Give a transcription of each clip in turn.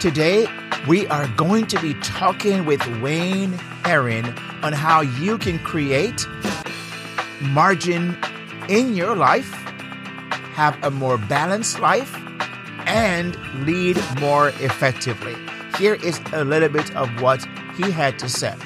Today, we are going to be talking with Wayne Herring on how you can create margin in your life, have a more balanced life, and lead more effectively. Here is a little bit of what he had to say.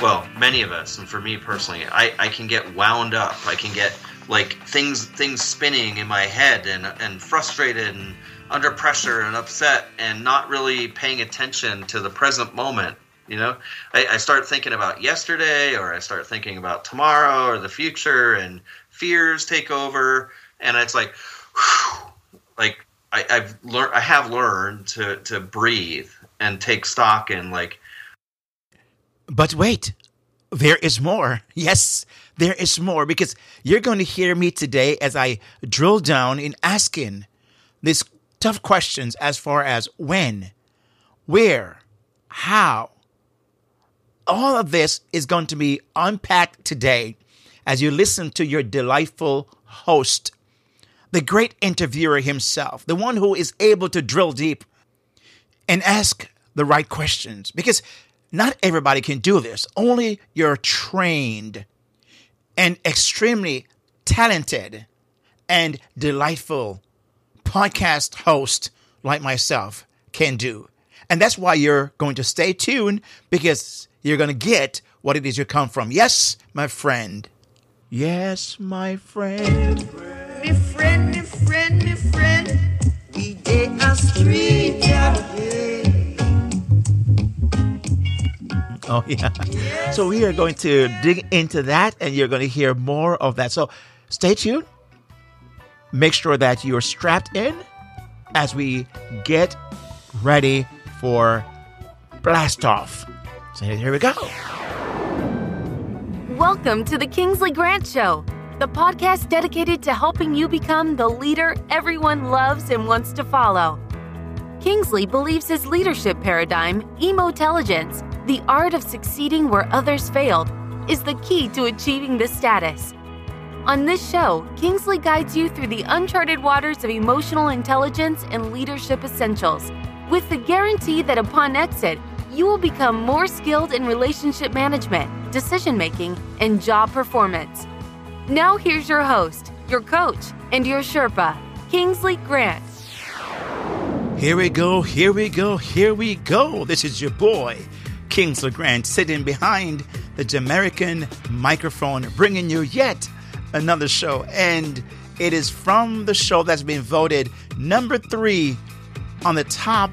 Well, many of us, and for me personally, I, I can get wound up. I can get like things things spinning in my head and and frustrated and under pressure and upset and not really paying attention to the present moment. You know, I, I start thinking about yesterday, or I start thinking about tomorrow or the future, and fears take over, and it's like, whew, like I, I've learned, I have learned to to breathe and take stock in like. But wait, there is more. Yes, there is more because you're going to hear me today as I drill down in asking these tough questions as far as when, where, how. All of this is going to be unpacked today as you listen to your delightful host, the great interviewer himself, the one who is able to drill deep and ask the right questions because not everybody can do this. Only your trained and extremely talented and delightful podcast host like myself can do. And that's why you're going to stay tuned because you're going to get what it is you come from. Yes, my friend. Yes, my friend. Me friend, me friend, me friend. We did a street Oh, yeah. So we are going to dig into that and you're going to hear more of that. So stay tuned. Make sure that you're strapped in as we get ready for blast off. So here we go. Welcome to the Kingsley Grant Show, the podcast dedicated to helping you become the leader everyone loves and wants to follow. Kingsley believes his leadership paradigm, emotelligence, the art of succeeding where others failed, is the key to achieving this status. On this show, Kingsley guides you through the uncharted waters of emotional intelligence and leadership essentials, with the guarantee that upon exit, you will become more skilled in relationship management, decision making, and job performance. Now, here's your host, your coach, and your Sherpa, Kingsley Grant. Here we go, here we go, here we go. This is your boy, Kingsley Grant, sitting behind the Jamaican microphone, bringing you yet another show. And it is from the show that's been voted number three on the top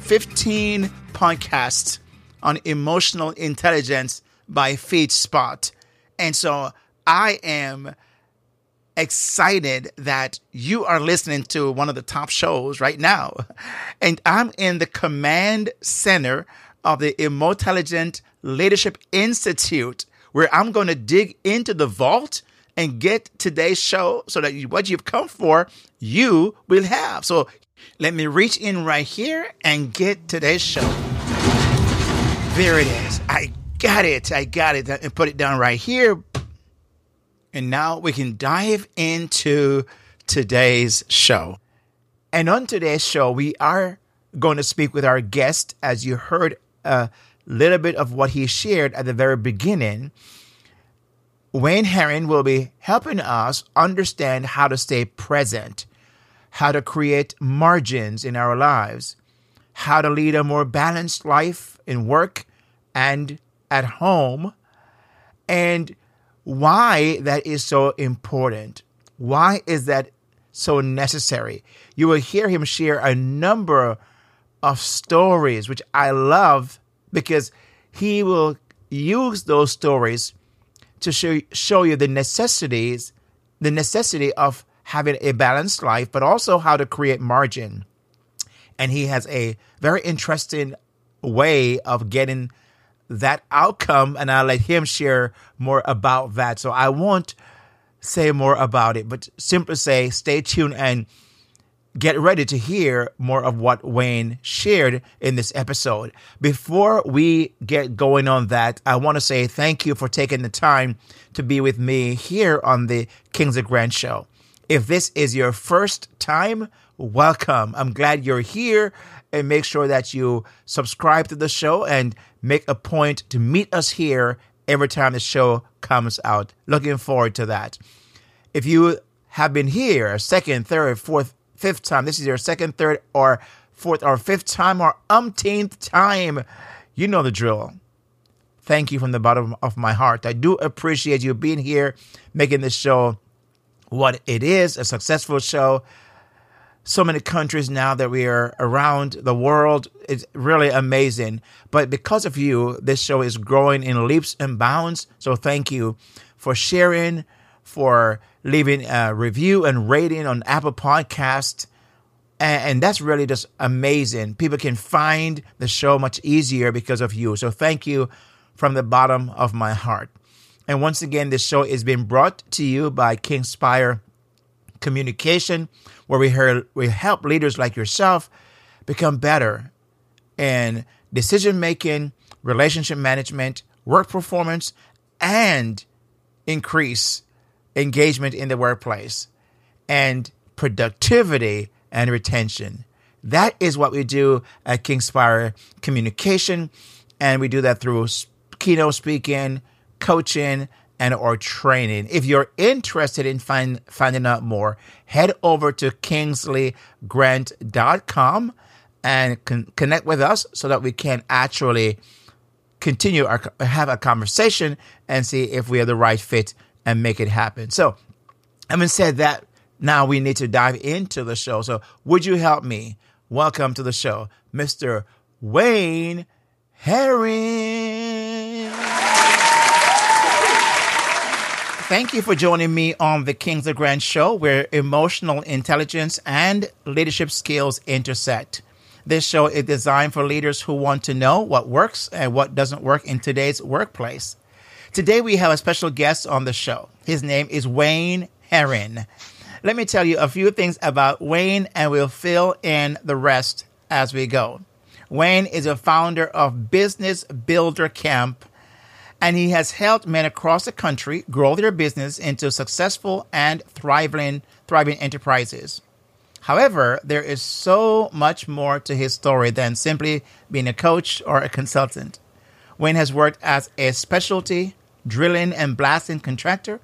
15 podcasts on emotional intelligence by FeedSpot. And so I am excited that you are listening to one of the top shows right now. And I'm in the command center of the Emotelligent Leadership Institute, where I'm going to dig into the vault and get today's show so that what you've come for, you will have. So let me reach in right here and get today's show. There it is. I got it. I got it. And put it down right here. And now we can dive into today's show. And on today's show, we are going to speak with our guest, as you heard a little bit of what he shared at the very beginning. Wayne Herring will be helping us understand how to stay present, how to create margins in our lives, how to lead a more balanced life in work and at home, and why that is so important. Why is that so necessary? You will hear him share a number of stories, which I love because he will use those stories to show, show you the necessities, the necessity of having a balanced life, but also how to create margin. And he has a very interesting way of getting that outcome, and I'll let him share more about that. So I won't say more about it, but simply say stay tuned and get ready to hear more of what Wayne shared in this episode. Before we get going on that, I want to say thank you for taking the time to be with me here on the Kingsley Grant Show. If this is your first time welcome. I'm glad you're here and make sure that you subscribe to the show and make a point to meet us here every time the show comes out. Looking forward to that. If you have been here second, third, fourth, fifth time, this is your second, third, or fourth or fifth time or umpteenth time, you know the drill. Thank you from the bottom of my heart. I do appreciate you being here, making this show what it is a successful show so many countries now that we are around the world. It's really amazing. But because of you, this show is growing in leaps and bounds. So thank you for sharing, for leaving a review and rating on Apple Podcast. And, and that's really just amazing. People can find the show much easier because of you. So thank you from the bottom of my heart. And once again, this show is being brought to you by Kingspire Communication where we, heard, we help leaders like yourself become better in decision making, relationship management, work performance, and increase engagement in the workplace and productivity and retention. That is what we do at Kingspire Communication, and we do that through keynote speaking, coaching, and or training. If you're interested in find, finding out more, head over to kingsleygrant.com and con- connect with us so that we can actually continue our have a conversation and see if we are the right fit and make it happen. So, having said that, now we need to dive into the show. So, would you help me? Welcome to the show, Mr. Wayne Herring. Thank you for joining me on the Kingsley Grant Show, where emotional intelligence and leadership skills intersect. This show is designed for leaders who want to know what works and what doesn't work in today's workplace. Today, we have a special guest on the show. His name is Wayne Herring. Let me tell you a few things about Wayne, and we'll fill in the rest as we go. Wayne is a founder of Business Builder Camp and he has helped men across the country grow their business into successful and thriving, thriving enterprises. However, there is so much more to his story than simply being a coach or a consultant. Wayne has worked as a specialty drilling and blasting contractor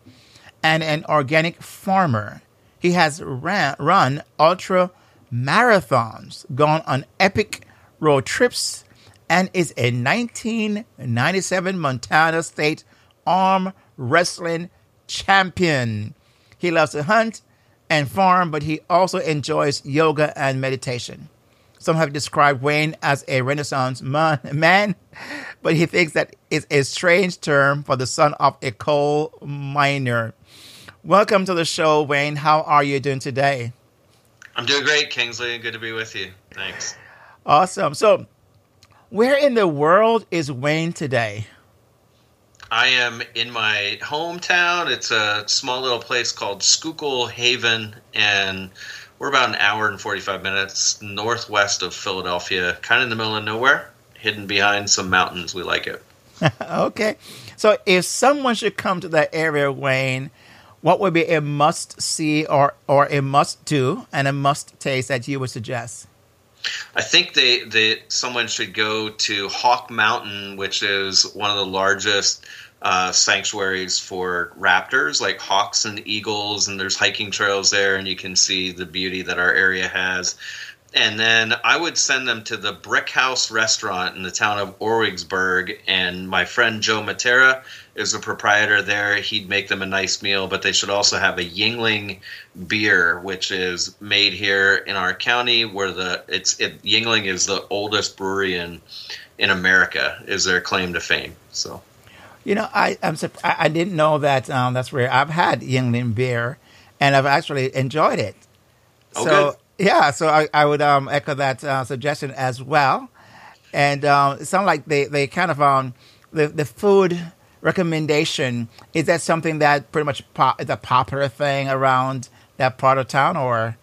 and an organic farmer. He has ran, run ultra marathons, gone on epic road trips, and is a 1997 Montana State arm wrestling champion. He loves to hunt and farm, but he also enjoys yoga and meditation. Some have described Wayne as a Renaissance man, but he thinks that is a strange term for the son of a coal miner. Welcome to the show, Wayne. How are you doing today? I'm doing great, Kingsley. Good to be with you. Thanks. Awesome. So, where in the world is Wayne today? I am in my hometown. It's a small little place called Schuylkill Haven, and we're about an hour and 45 minutes northwest of Philadelphia, kind of in the middle of nowhere, hidden behind some mountains. We like it. okay. So, if someone should come to that area, Wayne, what would be a must see or, or a must do and a must taste that you would suggest? I think they, they someone should go to Hawk Mountain, which is one of the largest uh, sanctuaries for raptors, like hawks and eagles, and there's hiking trails there, and you can see the beauty that our area has. And then I would send them to the Brick House restaurant in the town of Orwigsburg, and my friend Joe Matera is the proprietor there. He'd make them a nice meal, but they should also have a Yuengling beer, which is made here in our county, where the it's it, Yuengling is the oldest brewery in in America. Is their claim to fame? So, you know, I I'm I didn't know that. Um, that's where I've had Yuengling beer, and I've actually enjoyed it. Oh, so yeah, so I, I would um, echo that uh, suggestion as well. And um, it sounds like they they kind of um the the food recommendation is that something that pretty much pop, is a popular thing around that part of town or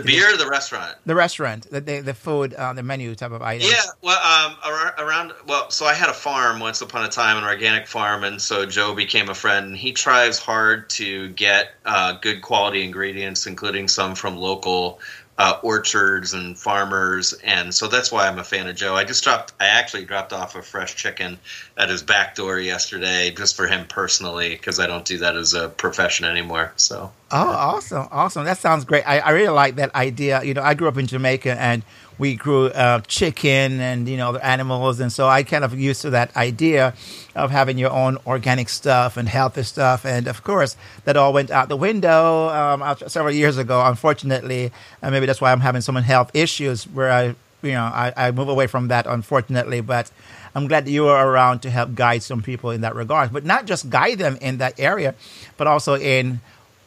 the beer or the restaurant? The restaurant the the, the food uh, the menu type of item yeah well um, around well so i had a farm once upon a time an organic farm and so joe became a friend and he tries hard to get uh, good quality ingredients including some from local uh, orchards and farmers, and so that's why I'm a fan of Joe. I just dropped, I actually dropped off a fresh chicken at his back door yesterday, just for him personally, because I don't do that as a profession anymore. So. Oh, awesome, awesome! That sounds great. I, I really like that idea. You know, I grew up in Jamaica, and we grew uh, chicken and you know other animals, and so I kind of used to that idea of having your own organic stuff and healthy stuff, and of course that all went out the window um, several years ago. Unfortunately, and maybe that's why I'm having some health issues where I you know I, I move away from that unfortunately, but. I'm glad that you are around to help guide some people in that regard, but not just guide them in that area, but also in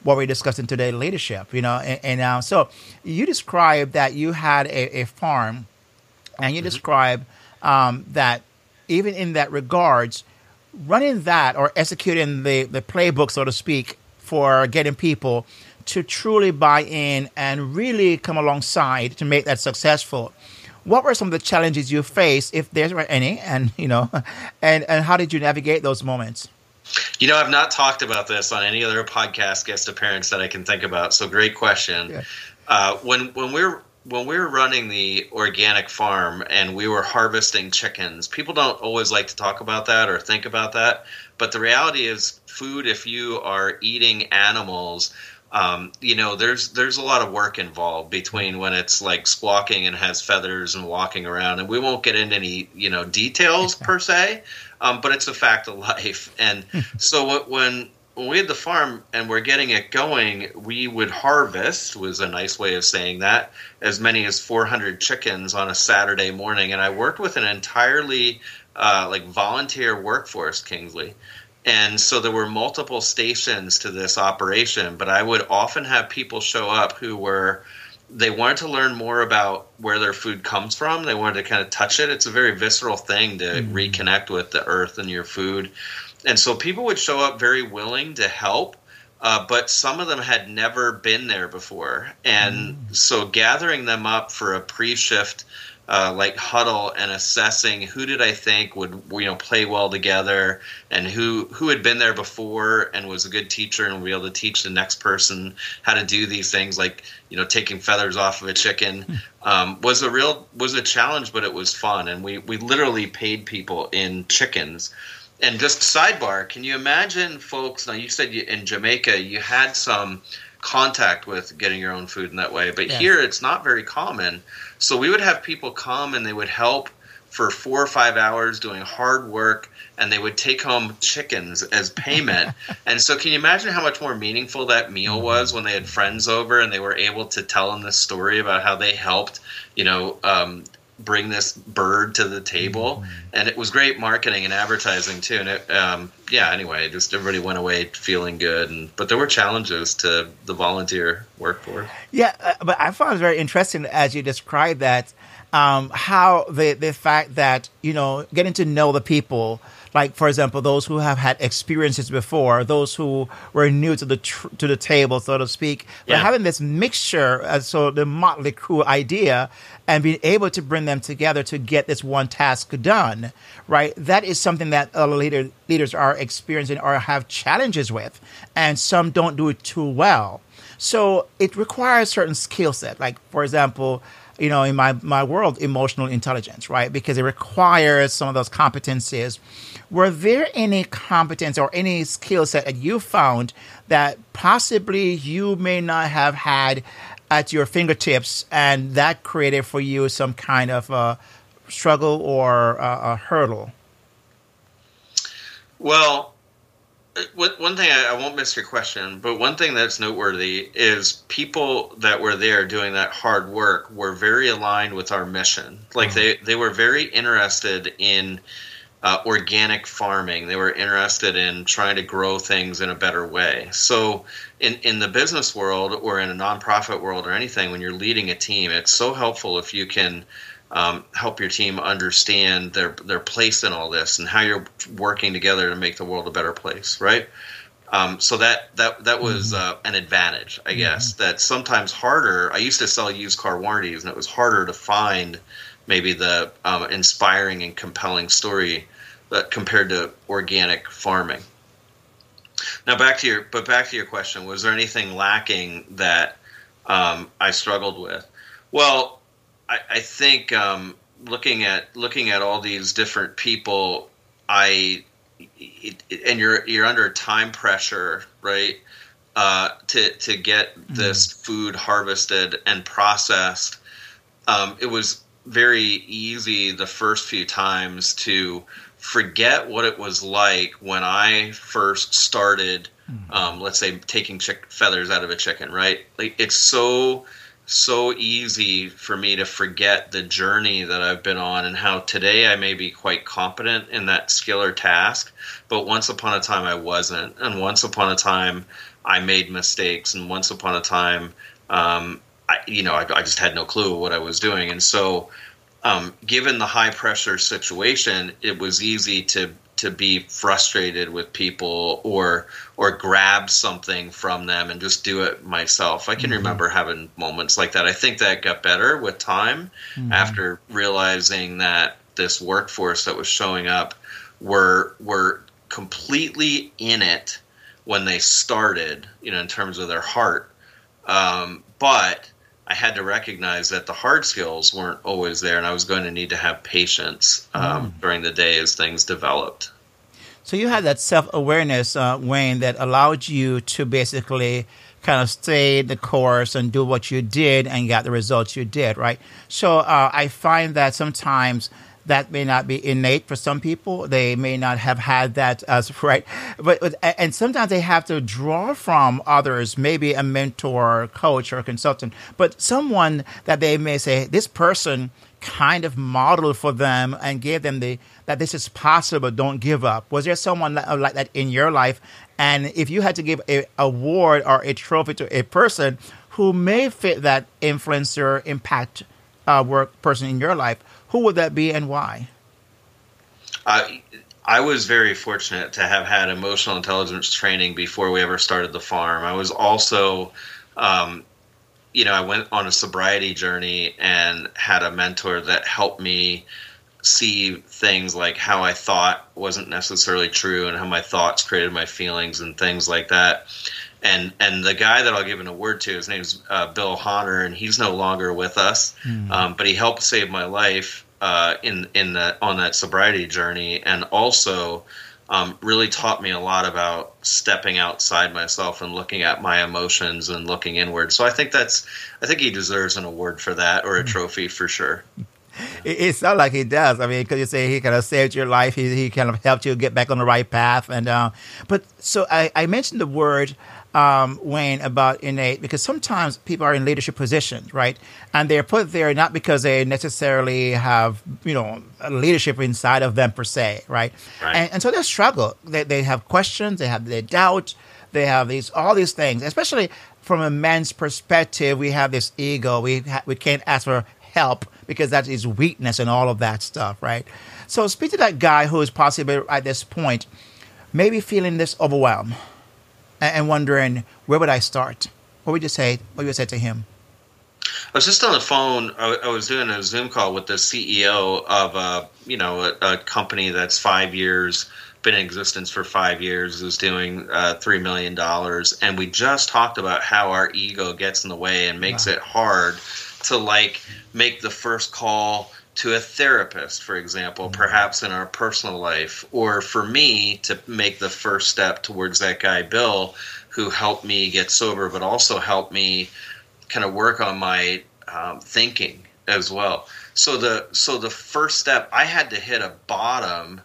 what we're discussing today, leadership. You know, and, and uh, so you described that you had a, a farm, and you mm-hmm. describe um, that even in that regards, running that or executing the the playbook, so to speak, for getting people to truly buy in and really come alongside to make that successful. What were some of the challenges you faced, if there were any, and you know, and and how did you navigate those moments? You know, I've not talked about this on any other podcast guest appearance that I can think about. So, great question. Yeah. Uh, when when we're when we were running the organic farm and we were harvesting chickens, people don't always like to talk about that or think about that. But the reality is, food. If you are eating animals, um, you know, there's there's a lot of work involved between when it's like squawking and has feathers and walking around, and we won't get into any you know details per se um, but it's a fact of life. And so when when we had the farm and we're getting it going, we would harvest was a nice way of saying that as many as 400 chickens on a Saturday morning. And I worked with an entirely uh, like volunteer workforce, Kingsley. And so there were multiple stations to this operation, but I would often have people show up who were they wanted to learn more about where their food comes from. They wanted to kind of touch it. It's a very visceral thing to mm-hmm. reconnect with the earth and your food. And so people would show up very willing to help, uh, but some of them had never been there before. And mm-hmm. so gathering them up for a pre shift uh, like huddle and assessing who did I think would you know play well together and who who had been there before and was a good teacher and would be able to teach the next person how to do these things like you know taking feathers off of a chicken. Hmm. um, was a real was a challenge but it was fun. And we we literally paid people in chickens. And just sidebar can you imagine folks now you said you, in Jamaica you had some contact with getting your own food in that way but yes. here it's not very common so we would have people come and they would help for four or five hours doing hard work and they would take home chickens as payment. and so can you imagine how much more meaningful that meal mm-hmm. was when they had friends over and they were able to tell them this story about how they helped, you know, um, bring this bird to the table, mm-hmm. and it was great marketing and advertising too. And it, um, yeah, anyway, just everybody went away feeling good. And but there were challenges to the volunteer workforce. Yeah, uh, but I found it very interesting as you described that um, how the the fact that you know getting to know the people like for example those who have had experiences before those who were new to the tr- to the table so to speak but having this mixture uh, so the motley crew idea and being able to bring them together to get this one task done right? That is something that other leader, leaders are experiencing or have challenges with and some don't do it too well. So it requires certain skill set. Like for example you know, in my, my world, emotional intelligence, right? Because it requires some of those competencies were there any competence or any skill set that you found that possibly you may not have had at your fingertips and that created for you some kind of a struggle or a, a hurdle? Well, one thing I, won't miss your question, but one thing that's noteworthy is people that were there doing that hard work were very aligned with our mission. Like mm-hmm. they, they were very interested in uh, organic farming. They were interested in trying to grow things in a better way. So, in, in the business world or in a nonprofit world or anything, when you're leading a team, it's so helpful if you can um, help your team understand their their place in all this and how you're working together to make the world a better place, right? Um, so that that that was mm-hmm. uh, an advantage, I guess. Mm-hmm. That sometimes harder. I used to sell used car warranties, and it was harder to find maybe the um, inspiring and compelling story that uh, compared to organic farming. Now back to your but back to your question, was there anything lacking that um, I struggled with? Well, I, I think um, looking at looking at all these different people, I it, it, and you're you're under time pressure, right? Uh, to to get mm-hmm. this food harvested and processed. Um, it was very easy the first few times to forget what it was like when I first started. Mm-hmm. Um, let's say taking chick- feathers out of a chicken, right? Like it's so so easy for me to forget the journey that I've been on and how today I may be quite competent in that skill or task, but once upon a time I wasn't, and once upon a time I made mistakes, and once upon a time, um, I, you know, I, I, just had no clue what I was doing, and so, um, given the high pressure situation, it was easy to to be frustrated with people or or grab something from them and just do it myself. I can mm-hmm. remember having moments like that. I think that got better with time mm-hmm. after realizing that this workforce that was showing up were were completely in it when they started, you know, in terms of their heart. Um, but I had to recognize that the hard skills weren't always there, and I was going to need to have patience um, mm. during the day as things developed. So you had that self awareness, uh, Wayne, that allowed you to basically kind of stay the course and do what you did and got the results you did, right? So uh, I find that sometimes that may not be innate for some people. They may not have had that as right, but and sometimes they have to draw from others, maybe a mentor, coach, or consultant, but someone that they may say this person kind of modeled for them and gave them the that this is possible. Don't give up. Was there someone like that in your life? And if you had to give a award or a trophy to a person who may fit that influencer impact uh, work person in your life, who would that be and why? I I was very fortunate to have had emotional intelligence training before we ever started the farm. I was also, um, you know, I went on a sobriety journey and had a mentor that helped me see things like how I thought wasn't necessarily true and how my thoughts created my feelings and things like that. And and the guy that I'll give an award to, his name's uh, Bill Honor, and he's no longer with us, mm. um, but he helped save my life uh, in in the on that sobriety journey, and also um, really taught me a lot about stepping outside myself and looking at my emotions and looking inward. So I think that's I think he deserves an award for that or a hmm. trophy for sure. It, it sounds like he does. I mean, because you say he kind of saved your life, he, he kind of helped you get back on the right path. And uh, but so I, I mentioned the word um, Wayne about innate because sometimes people are in leadership positions, right? And they're put there not because they necessarily have, you know, leadership inside of them per se, right? right. And, and so they struggle. They, they have questions, they have their doubt, they have these all these things, especially from a man's perspective. We have this ego. We ha- we can't ask for help because that is weakness and all of that stuff, right? So speak to that guy who is possibly at this point, maybe feeling this overwhelm and wondering where would I start? What would you say? What would you say to him? I was just on the phone. I, was doing a Zoom call with the CEO of a you know a, a company that's five years been in existence for five years is doing uh, three million dollars, and we just talked about how our ego gets in the way and makes wow. it hard to like make the first call to a therapist, for example, mm-hmm. perhaps in our personal life, or for me to make the first step towards that guy, Bill, who helped me get sober, but also helped me kind of work on my um, thinking as well. So the so the first step, I had to hit a bottom,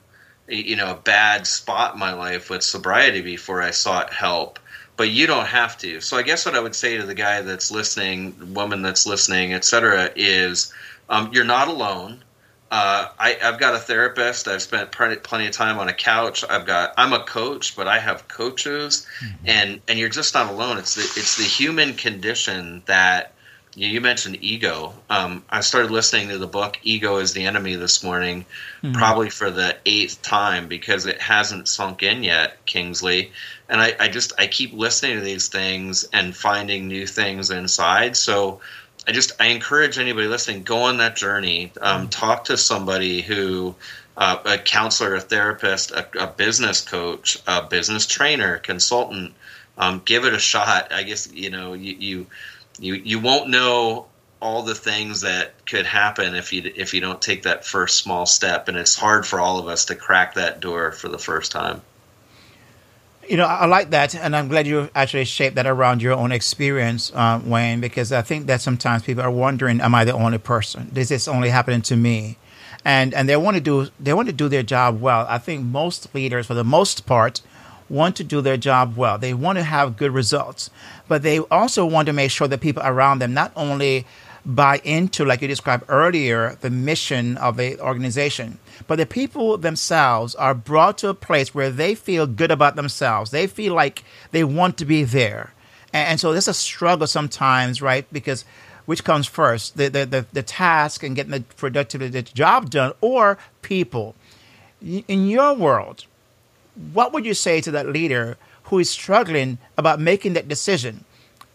you know, a bad spot in my life with sobriety before I sought help. But you don't have to. So I guess what I would say to the guy that's listening, woman that's listening, etc., is um, you're not alone. Uh, I, have got a therapist. I've spent plenty of time on a couch. I've got. I'm a coach, but I have coaches, mm-hmm. and and you're just not alone. It's the it's the human condition that you mentioned ego. Um, I started listening to the book "Ego Is the Enemy" this morning, mm-hmm. probably for the eighth time because it hasn't sunk in yet, Kingsley. And I, I just I keep listening to these things and finding new things inside. So I just I encourage anybody listening go on that journey. Um, mm-hmm. talk to somebody who uh, a counselor, a therapist, a, a, business coach, a business trainer, consultant. Um, give it a shot. I guess you know you, you you you won't know all the things that could happen if you if you don't take that first small step and it's hard for all of us to crack that door for the first time you know, I like that, and I'm glad you actually shaped that around your own experience, uh, Wayne, because I think that sometimes people are wondering, "Am I the only person? This is only happening to me?" And and they want to do they want to do their job well. I think most leaders, for the most part, want to do their job well. They want to have good results, but they also want to make sure that people around them not only buy into, like you described earlier, the mission of the organization, but the people themselves are brought to a place where they feel good about themselves. They feel like they want to be there. And, and so there's a struggle sometimes, right? Because which comes first, the, the, the, the task and getting the productivity, the job done, or people? In your world, what would you say to that leader who is struggling about making that decision?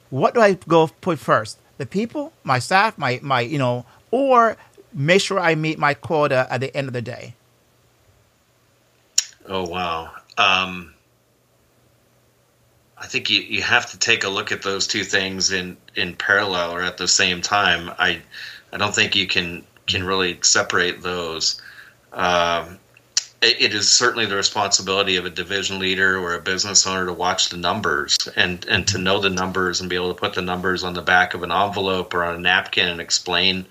What do I go put first? The people, my staff, my, my you know, or make sure I meet my quota at the end of the day? Oh wow. Um, I think you, you have to take a look at those two things in, in parallel or at the same time. I I don't think you can can really separate those. Um, it, it is certainly the responsibility of a division leader or a business owner to watch the numbers and and to know the numbers and be able to put the numbers on the back of an envelope or on a napkin and explain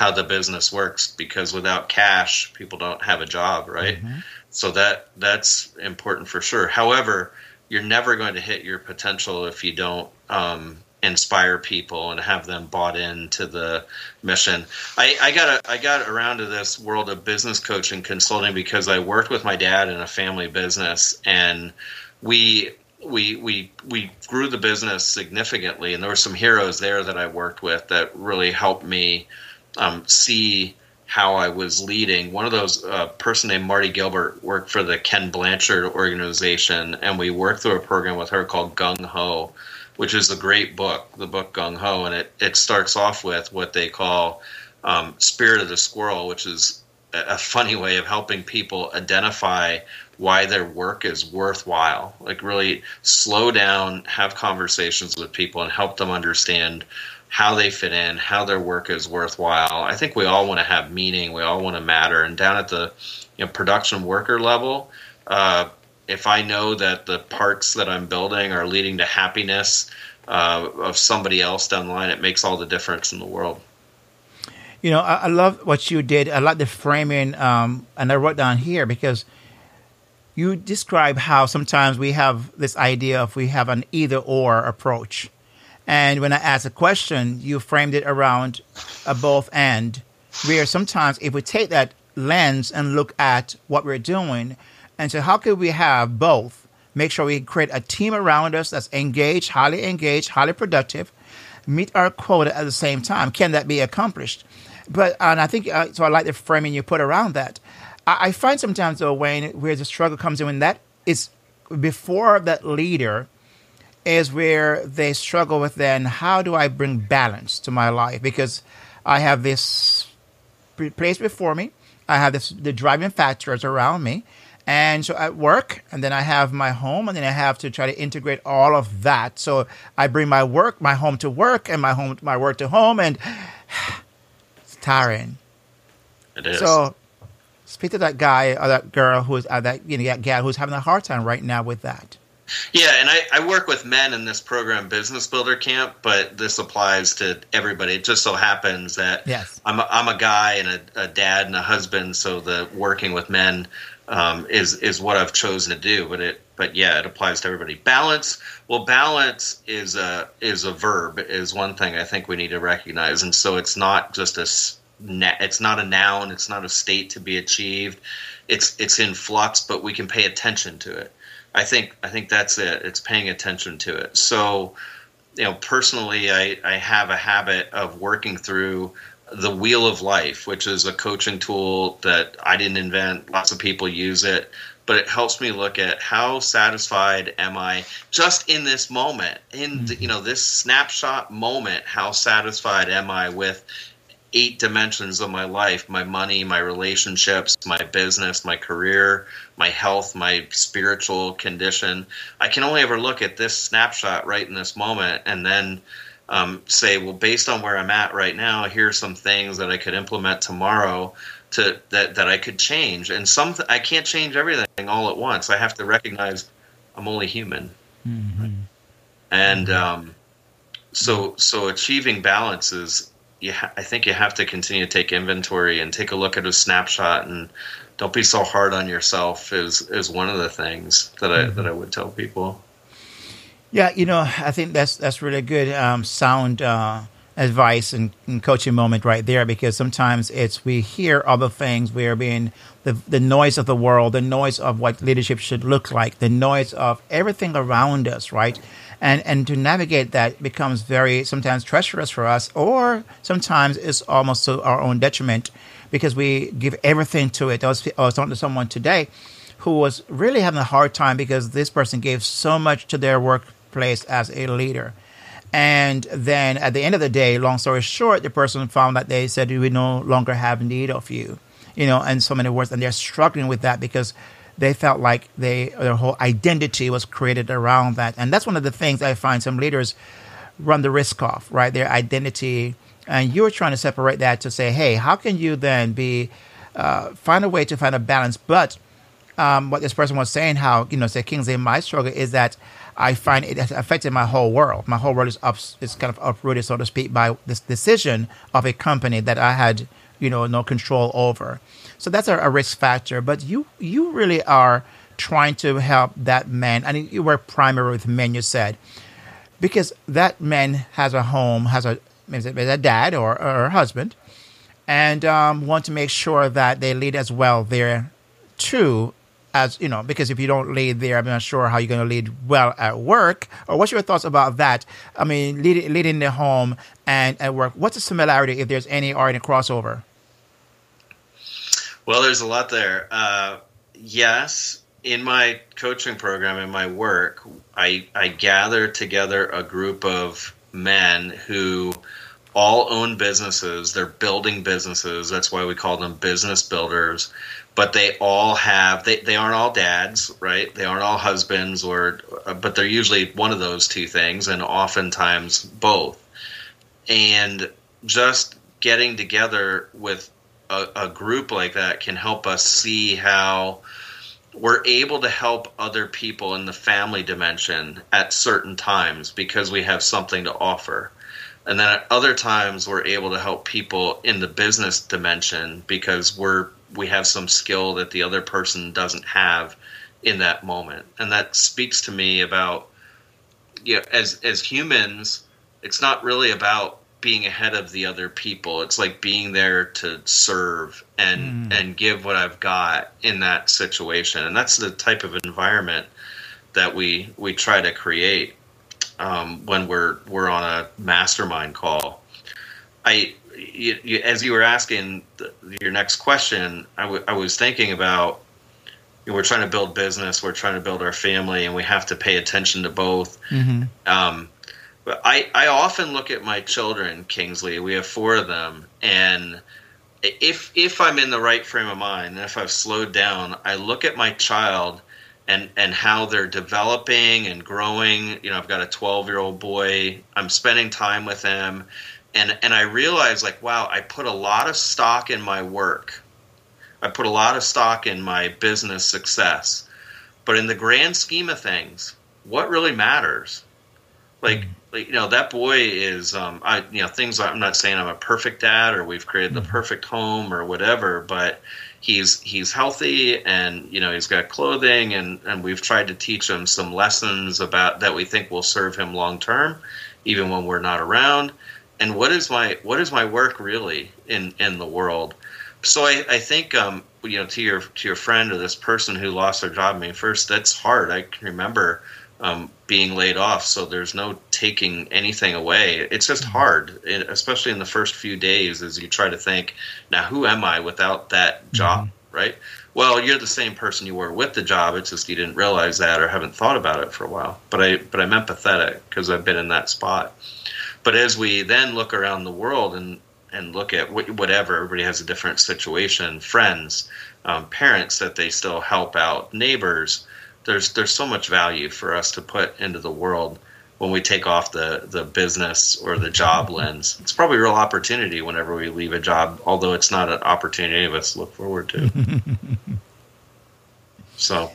how the business works because without cash people don't have a job right mm-hmm. so that that's important for sure however you're never going to hit your potential if you don't um, inspire people and have them bought into the mission. I, I got a, I got around to this world of business coaching consulting because I worked with my dad in a family business and we we we we grew the business significantly and there were some heroes there that I worked with that really helped me um, see how I was leading. One of those, uh, person named Marty Gilbert, worked for the Ken Blanchard organization, and we worked through a program with her called Gung Ho, which is a great book, the book Gung Ho, and it, it starts off with what they call um, Spirit of the Squirrel, which is a funny way of helping people identify why their work is worthwhile. Like, really slow down, have conversations with people, and help them understand how they fit in, how their work is worthwhile. I think we all want to have meaning. We all want to matter. And down at the you know, production worker level, uh, if I know that the parks that I'm building are leading to happiness uh, of somebody else down the line, it makes all the difference in the world. You know, I, I love what you did. I like the framing, um, and I wrote down here because you describe how sometimes we have this idea of we have an either or approach and when I asked a question, you framed it around a both and, where sometimes if we take that lens and look at what we're doing and say, how could we have both? Make sure we create a team around us that's engaged, highly engaged, highly productive, meet our quota at the same time. Can that be accomplished? But and I think uh, so. I like the framing you put around that. I, I find sometimes though, Wayne, where the struggle comes in when that is before that leader is where they struggle with then how do I bring balance to my life because I have this place before me, I have this the driving factors around me, and so at work, and then I have my home, and then I have to try to integrate all of that. So I bring my work, my home to work, and my home, my work to home, and it's tiring. It is. So speak to that guy or that girl who's uh, that you know that gal who's having a hard time right now with that. Yeah, and I, I work with men in this program, Business Builder Camp, but this applies to everybody. It just so happens that yes. I'm, a, I'm a guy and a, a dad and a husband, so the working with men um, is is what I've chosen to do. But it but yeah, it applies to everybody. Balance. Well, balance is a is a verb. Is one thing I think we need to recognize, and so it's not just a it's not a noun. It's not a state to be achieved. It's it's in flux, but we can pay attention to it. I think I think that's it. It's paying attention to it. So, you know, personally, I, I have a habit of working through the wheel of life, which is a coaching tool that I didn't invent. Lots of people use it, but it helps me look at how satisfied am I just in this moment, in the, mm-hmm. you know this snapshot moment. How satisfied am I with eight dimensions of my life my money, my relationships, my business, my career, my health, my spiritual condition. I can only ever look at this snapshot right in this moment and then um, say, well, based on where I'm at right now, here's some things that I could implement tomorrow to that that I could change. And some I can't change everything all at once. I have to recognize I'm only human. Mm-hmm. And um, so so achieving balance is you ha- I think you have to continue to take inventory and take a look at a snapshot and don't be so hard on yourself is is one of the things that I that I would tell people. Yeah, you know, I think that's that's really good um, sound uh, advice and, and, coaching moment right there because sometimes it's we hear other things we are being the the noise of the world, the noise of what leadership should look like, the noise of everything around us, right? And and to navigate that becomes very sometimes treacherous for us, or sometimes it's almost to our own detriment because we give everything to it. I was, I was talking to someone today who was really having a hard time because this person gave so much to their workplace as a leader. And then at the end of the day, long story short, the person found that they said, We no longer have need of you, you know, and so many words. And they're struggling with that because they felt like they their whole identity was created around that. And that's one of the things I find some leaders run the risk of, right? Their identity. And you're trying to separate that to say, hey, how can you then be uh, find a way to find a balance? But um, what this person was saying, how you know, say Kingsley, my struggle is that I find it has affected my whole world. My whole world is up, is kind of uprooted, so to speak, by this decision of a company that I had, you know, no control over. So that's a, a risk factor. But you, you really are trying to help that man, and you work primarily with men. You said because that man has a home, has a is a dad or, or a husband, and um, want to make sure that they lead as well there too as you know, because if you don't lead there, I'm not sure how you're going to lead well at work. Or what's your thoughts about that? I mean, leading, leading the home and at work. What's the similarity, if there's any, or any crossover? Well, there's a lot there. Uh, yes, in my coaching program, in my work, I, I gather together a group of men who all own businesses. They're building businesses. That's why we call them business builders but they all have they, they aren't all dads right they aren't all husbands or but they're usually one of those two things and oftentimes both and just getting together with a, a group like that can help us see how we're able to help other people in the family dimension at certain times because we have something to offer. And then at other times we're able to help people in the business dimension because we're we have some skill that the other person doesn't have in that moment. And that speaks to me about you know, as as humans it's not really about being ahead of the other people it's like being there to serve and mm. and give what i've got in that situation and that's the type of environment that we we try to create um, when we're we're on a mastermind call i you, you, as you were asking the, your next question, I, w- I was thinking about you know, we're trying to build business, we're trying to build our family, and we have to pay attention to both. Mm-hmm. Um, but I, I often look at my children, Kingsley. We have four of them, and if if I'm in the right frame of mind, and if I've slowed down, I look at my child and and how they're developing and growing. You know, I've got a 12 year old boy. I'm spending time with him, and and I realized like wow I put a lot of stock in my work I put a lot of stock in my business success but in the grand scheme of things what really matters like, mm-hmm. like you know that boy is um I you know things I'm not saying I'm a perfect dad or we've created mm-hmm. the perfect home or whatever but he's he's healthy and you know he's got clothing and and we've tried to teach him some lessons about that we think will serve him long term even when we're not around. And what is my what is my work really in in the world? So i i think um you know to your to your friend or this person who lost their job i mean first that's hard. I can remember um, being laid off so there's no taking anything away it's just mm-hmm. hard especially in the first few days as you try to think now who am i without that mm-hmm. job mm-hmm. right well you're the same person you were with the job it's just you didn't realize that or haven't thought about it for a while but i but i'm empathetic because i've been in that spot but as we then look around the world and and look at whatever everybody has a different situation, friends, um, parents that they still help out, neighbors. There's there's so much value for us to put into the world when we take off the the business or the job lens. It's probably a real opportunity whenever we leave a job, although it's not an opportunity any of us look forward to. so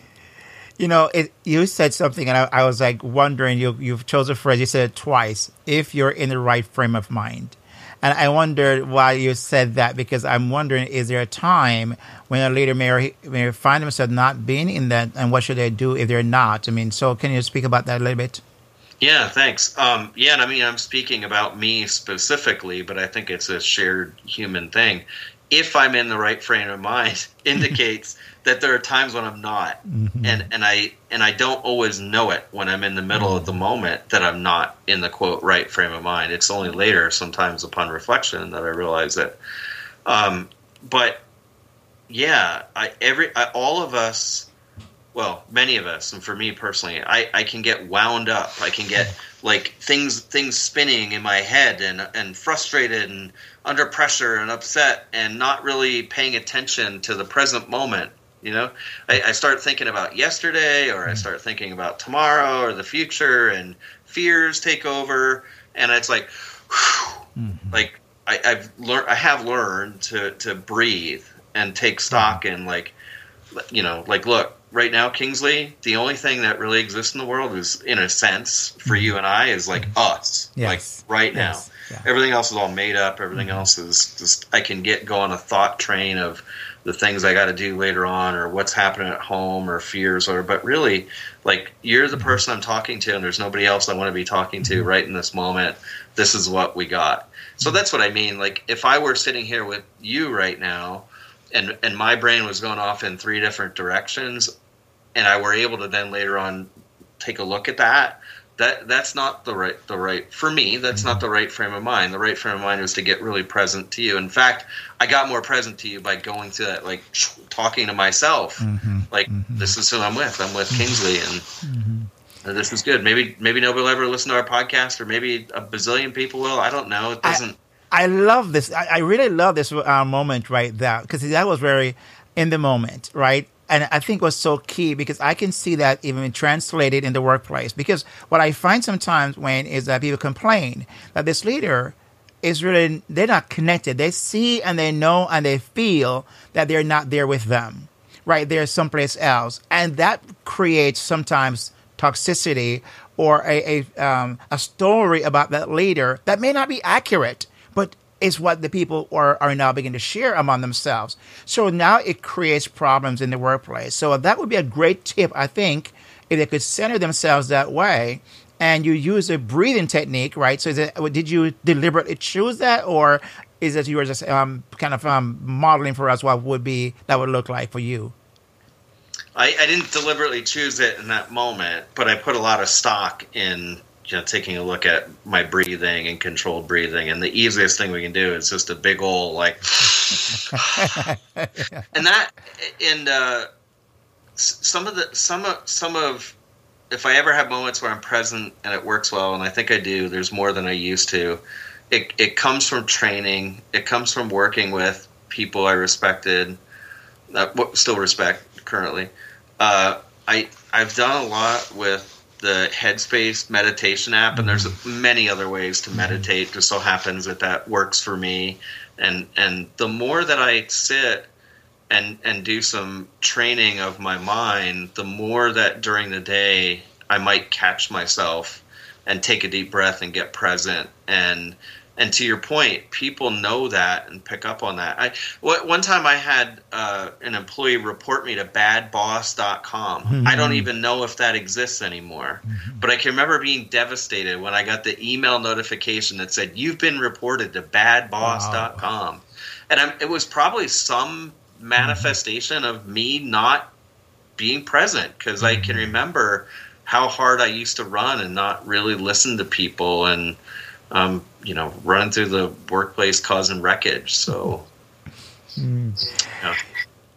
you know, it, you said something, and I, I, was like wondering. You you've chosen a phrase. You said it twice. If you're in the right frame of mind, and I wondered why you said that because I'm wondering: is there a time when a leader may may find themselves not being in that, and what should they do if they're not? I mean, so can you speak about that a little bit? Yeah, thanks. Um, yeah, and I mean, I'm speaking about me specifically, but I think it's a shared human thing. If I'm in the right frame of mind, indicates that there are times when I'm not, mm-hmm. and and I and I don't always know it when I'm in the middle of the mm-hmm. moment that I'm not in the quote right frame of mind. It's only later, sometimes upon reflection, that I realize that. Um, but yeah, I every I, all of us well, many of us, and for me personally, I, I can get wound up. I can get like things things spinning in my head and and frustrated and under pressure and upset and not really paying attention to the present moment. You know, I, I start thinking about yesterday, or I mm. start thinking about tomorrow or the future, and fears take over, and it's like, whew, mm-hmm. like I, I've learned, I have learned to to breathe and take stock mm-hmm. like, you know, like look, right now, Kingsley, the only thing that really exists in the world is, in a sense, for you and I, is like mm-hmm. us. Yes. Like right now. Yeah. Everything else is all made up. Everything mm-hmm. else is just, I can get go on a thought train of the things I got to do later on or what's happening at home or fears or, but really, like, you're the mm-hmm. person I'm talking to and there's nobody else I want to be talking to mm-hmm. right in this moment. This is what we got. So that's what I mean. Like, if I were sitting here with you right now, and and my brain was going off in three different directions and I were able to then later on take a look at that, that that's not the right the right for me. That's not the right frame of mind. The right frame of mind was to get really present to you. In fact, I got more present to you by going to that, like talking to myself. Mm-hmm. Like mm-hmm. this is who I'm with. I'm with Kingsley, and, mm-hmm. this is good. Maybe maybe nobody will ever listen to our podcast, or maybe a bazillion people will. I don't know. It doesn't. I, I love this. I, I, really love this uh, moment right there because that was very in the moment, right? And I think was so key because I can see that even translated in the workplace. Because what I find sometimes when is that people complain that this leader is really they're not connected. They see and they know and they feel that they're not there with them, right? They're someplace else, and that creates sometimes toxicity or a a, um, a story about that leader that may not be accurate, but is what the people are, are now beginning to share among themselves. So now it creates problems in the workplace. So that would be a great tip, I think, if they could center themselves that way and you use a breathing technique, right? So did you deliberately choose that or is it you were just um, kind of um, modeling for us what would be that would look like for you? I, I, didn't deliberately choose it in that moment, but I put a lot of stock in you know taking a look at my breathing and controlled breathing and the easiest thing we can do is just a big old like and that and uh, some of the some of some of if I ever have moments where I'm present and it works well and I think I do there's more than I used to it it comes from training it comes from working with people I respected uh, still respect currently. Uh, I I've done a lot with the Headspace meditation app, and there's mm-hmm. many other ways to meditate. Just so happens that that works for me, and and the more that I sit and and do some training of my mind, the more that during the day I might catch myself and take a deep breath and get present and and to your point, people know that and pick up on that. I one time I had uh, an employee report me to badboss.com. Mm-hmm. I don't even know if that exists anymore, mm-hmm. but I can remember being devastated when I got the email notification that said you've been reported to badboss.com, wow. and I'm, it was probably some manifestation mm-hmm. of me not being present because I can mm-hmm. remember how hard I used to run and not really listen to people and um, you know, running through the workplace causing wreckage. So, mm. yeah.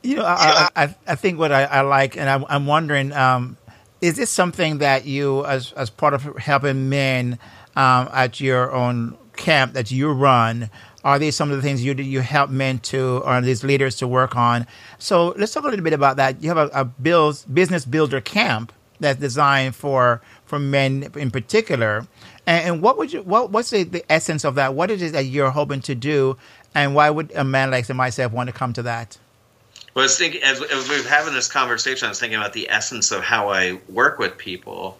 you know, I, I, I, think what I, I like, and I'm, I'm wondering, um, is this something that you, as as part of helping men um, at your own camp that you run, are these some of the things you you help men to or these leaders to work on? So let's talk a little bit about that. You have a, a build, business builder camp that's designed for for men in particular. And, what would you what what's the, the essence of that? What is it that you're hoping to do, and why would a man like myself want to come to that? Well, I was thinking as, as we were having this conversation, I was thinking about the essence of how I work with people,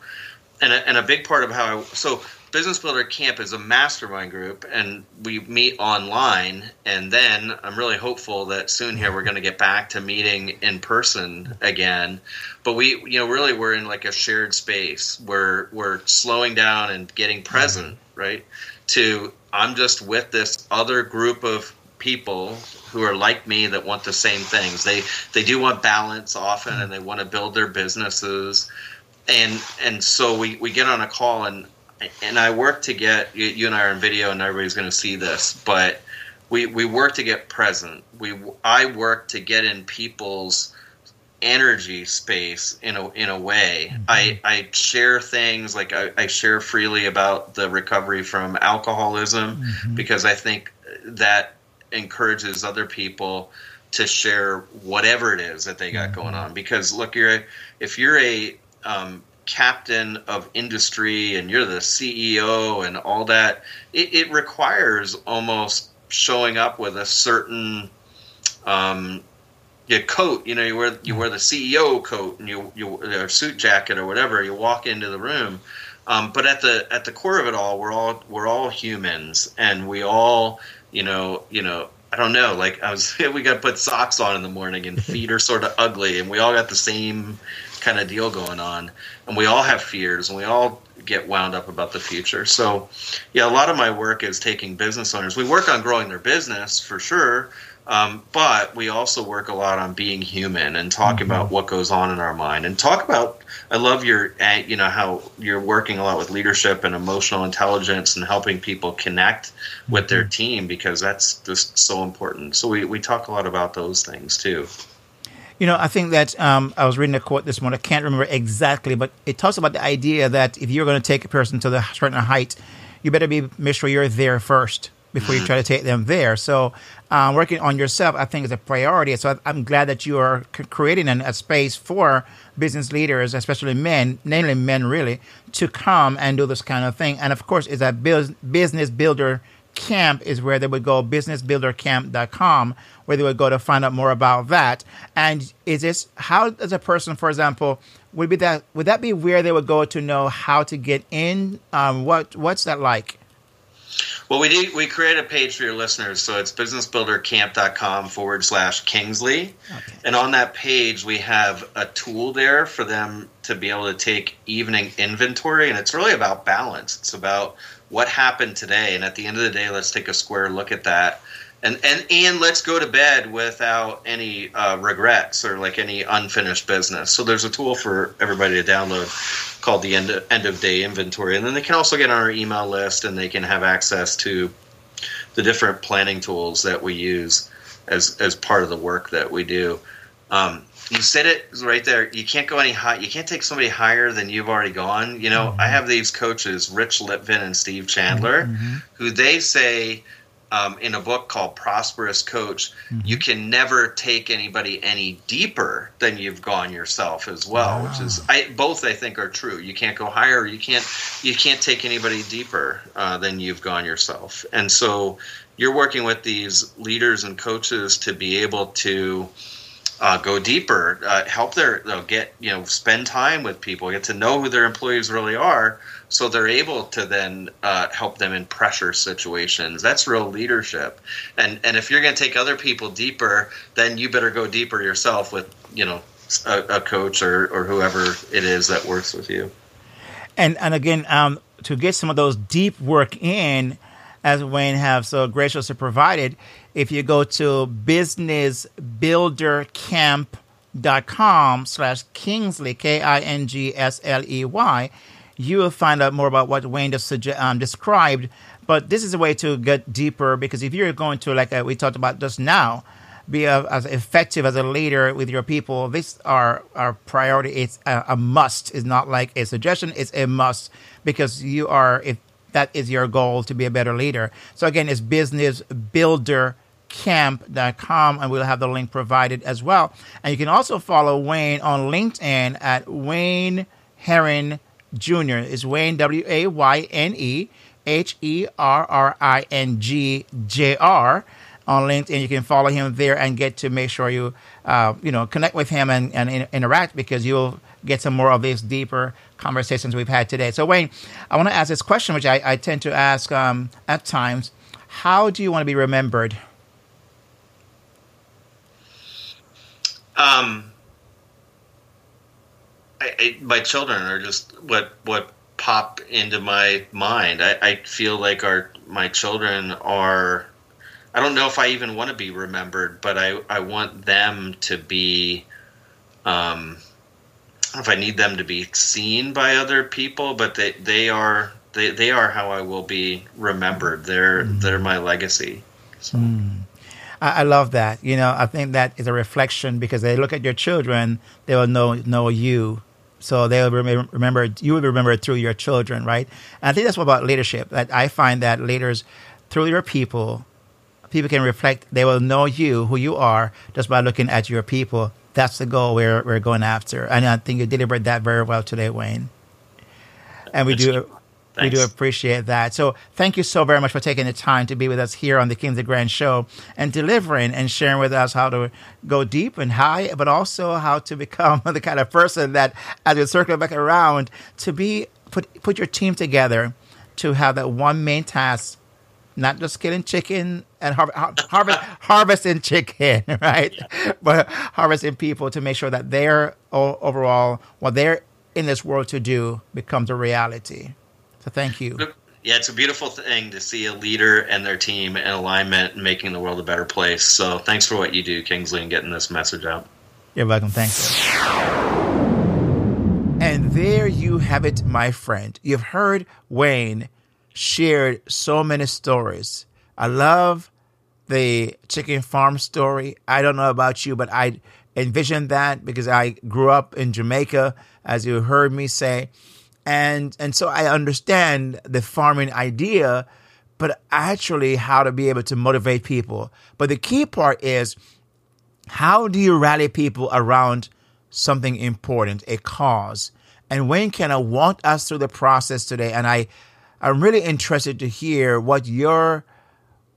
and a, and a big part of how I so Business Builder Camp is a mastermind group, and we meet online. And then I'm really hopeful that soon here we're going to get back to meeting in person again. But we, you know, really we're in like a shared space where we're slowing down and getting present, right? To I'm just with this other group of people who are like me that want the same things. They they do want balance often, and they want to build their businesses. And and so we, we get on a call and and I work to get you, you and I are in video, and everybody's going to see this, but we we work to get present. We I work to get in people's energy space in a in a way. Mm-hmm. I I share things like I, I, share freely about the recovery from alcoholism mm-hmm. because I think that encourages other people to share whatever it is that they got mm-hmm. going on. Because look, you're if you're a um, captain of industry and you're the CEO and all that, it, it requires almost showing up with a certain um, your coat. You know, you wear you wear the CEO coat and you you a suit jacket or whatever. You walk into the room. Um, but at the at the core of it all, we're all we're all humans, and we all you know you know I don't know. Like I was, we got to put socks on in the morning, and feet are sort of ugly, and we all got the same kind of deal going on, and we all have fears, and we all get wound up about the future. So, yeah, a lot of my work is taking business owners. We work on growing their business for sure, um, but we also work a lot on being human and talking mm-hmm. about what goes on in our mind and talk about. I love your, you know, how you're working a lot with leadership and emotional intelligence and helping people connect with their mm-hmm. team because that's just so important. So we, we talk a lot about those things too. You know, I think that um, I was reading a quote this morning. I can't remember exactly, but it talks about the idea that if you're going to take a person to the certain height, you better be make sure you're there first before you mm-hmm. try to take them there. So, um, working on yourself, I think, is a priority. So, I, am glad that you are c- creating an, a space for business leaders, especially men, namely men, really, to come and do this kind of thing. And of course, is a business builder camp is where they would go businessbuildercamp.com where they would go to find out more about that. And is this how does a person for example would be that would that be where they would go to know how to get in? Um, what what's that like? Well, we did, we create a page for your listeners, so it's businessbuildercamp.com forward slash Kingsley, okay. and on that page we have a tool there for them to be able to take evening inventory, and it's really about balance. It's about what happened today, and at the end of the day, let's take a square look at that, and and and let's go to bed without any uh, regrets or like any unfinished business. So there's a tool for everybody to download called the end of, end of day inventory, and then they can also get on our email list and they can have access to the different planning tools that we use as as part of the work that we do. Um, you said it right there. You can't go any high. You can't take somebody higher than you've already gone. You know, mm-hmm. I have these coaches, Rich Litvin and Steve Chandler, mm-hmm. who they say um, in a book called Prosperous Coach, mm-hmm. you can never take anybody any deeper than you've gone yourself as well. Wow. Which is, I both I think are true. You can't go higher. You can't you can't take anybody deeper uh, than you've gone yourself. And so you're working with these leaders and coaches to be able to uh, go deeper, uh, help their get you know spend time with people, get to know who their employees really are, so they're able to then uh, help them in pressure situations. That's real leadership, and and if you're going to take other people deeper, then you better go deeper yourself with you know a, a coach or or whoever it is that works with you. And and again, um, to get some of those deep work in as Wayne have so graciously provided, if you go to businessbuildercamp.com slash Kingsley, K-I-N-G-S-L-E-Y, you will find out more about what Wayne just um, described. But this is a way to get deeper because if you're going to, like uh, we talked about just now, be a, as effective as a leader with your people, this are our priority. It's a, a must. It's not like a suggestion. It's a must because you are if that is your goal to be a better leader. So again, it's businessbuildercamp.com and we'll have the link provided as well. And you can also follow Wayne on LinkedIn at Wayne Herring Jr. is Wayne W A Y N E H E R R I N G J R on LinkedIn. You can follow him there and get to make sure you uh, you know connect with him and, and in- interact because you'll get some more of these deeper conversations we've had today. So Wayne, I want to ask this question, which I, I tend to ask um, at times: How do you want to be remembered? Um, I, I, my children are just what what pop into my mind. I, I feel like our my children are. I don't know if I even want to be remembered, but I, I want them to be. Um, if I need them to be seen by other people, but they, they are they, they are how I will be remembered. They're hmm. they're my legacy. So. Hmm. I, I love that. You know, I think that is a reflection because they look at your children, they will know know you. So they'll remember, remember you will remember through your children, right? And I think that's what about leadership. That I find that leaders, through your people, people can reflect. They will know you, who you are, just by looking at your people. That's the goal we're we're going after, and I think you delivered that very well today, Wayne. And we do we do appreciate that. So thank you so very much for taking the time to be with us here on the King of the Grand Show and delivering and sharing with us how to go deep and high, but also how to become the kind of person that, as we circle back around, to be put put your team together to have that one main task not just killing chicken and har- har- harvest, harvesting chicken, right? But harvesting people to make sure that their o- overall, what they're in this world to do becomes a reality. So thank you. Yeah, it's a beautiful thing to see a leader and their team in alignment and making the world a better place. So thanks for what you do, Kingsley, and getting this message out. You're welcome. Thank you. And there you have it, my friend. You've heard Wayne shared so many stories. I love the chicken farm story. I don't know about you, but I envisioned that because I grew up in Jamaica, as you heard me say. And and so I understand the farming idea, but actually how to be able to motivate people. But the key part is how do you rally people around something important, a cause? And Wayne kind of walked us through the process today, and I, I'm really interested to hear what your,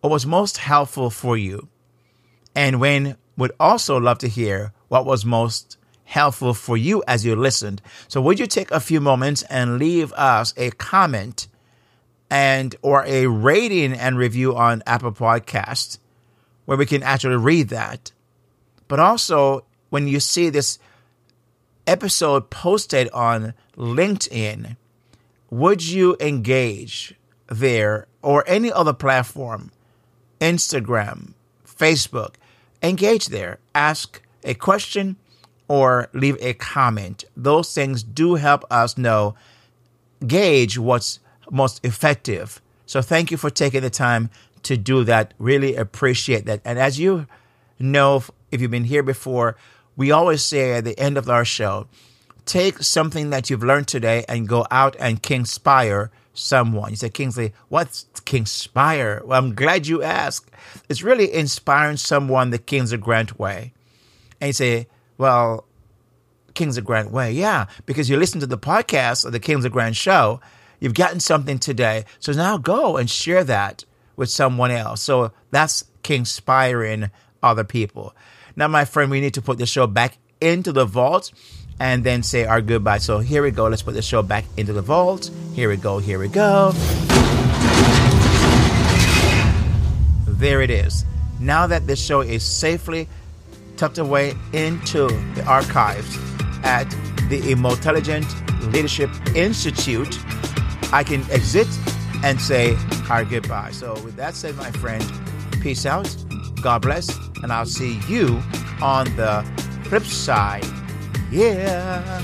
what was most helpful for you. And Wayne would also love to hear what was most helpful for you as you listened. So would you take a few moments and leave us a comment and or a rating and review on Apple Podcast where we can actually read that. But also when you see this episode posted on LinkedIn, would you engage there or any other platform, Instagram, Facebook, engage there, ask a question or leave a comment. Those things do help us know, gauge what's most effective. So thank you for taking the time to do that. Really appreciate that. And as you know, if you've been here before, we always say at the end of our show, take something that you've learned today and go out and kingspire someone. You say, Kingsley, what's kingspire? Well, I'm glad you asked. It's really inspiring someone the Kingsley Grant way. And you say, well, Kingsley Grant way. Yeah, because you listen to the podcast of the Kingsley Grant show, you've gotten something today. So now go and share that with someone else. So that's kingspiring other people. Now, my friend, we need to put the show back into the vault and then say our goodbye. So here we go. Let's put the show back into the vault. Here we go. Here we go. There it is. Now that this show is safely tucked away into the archives at the Intelligent Leadership Institute, I can exit and say our goodbye. So, with that said, my friend, peace out, God bless, and I'll see you on the flip side. Yeah.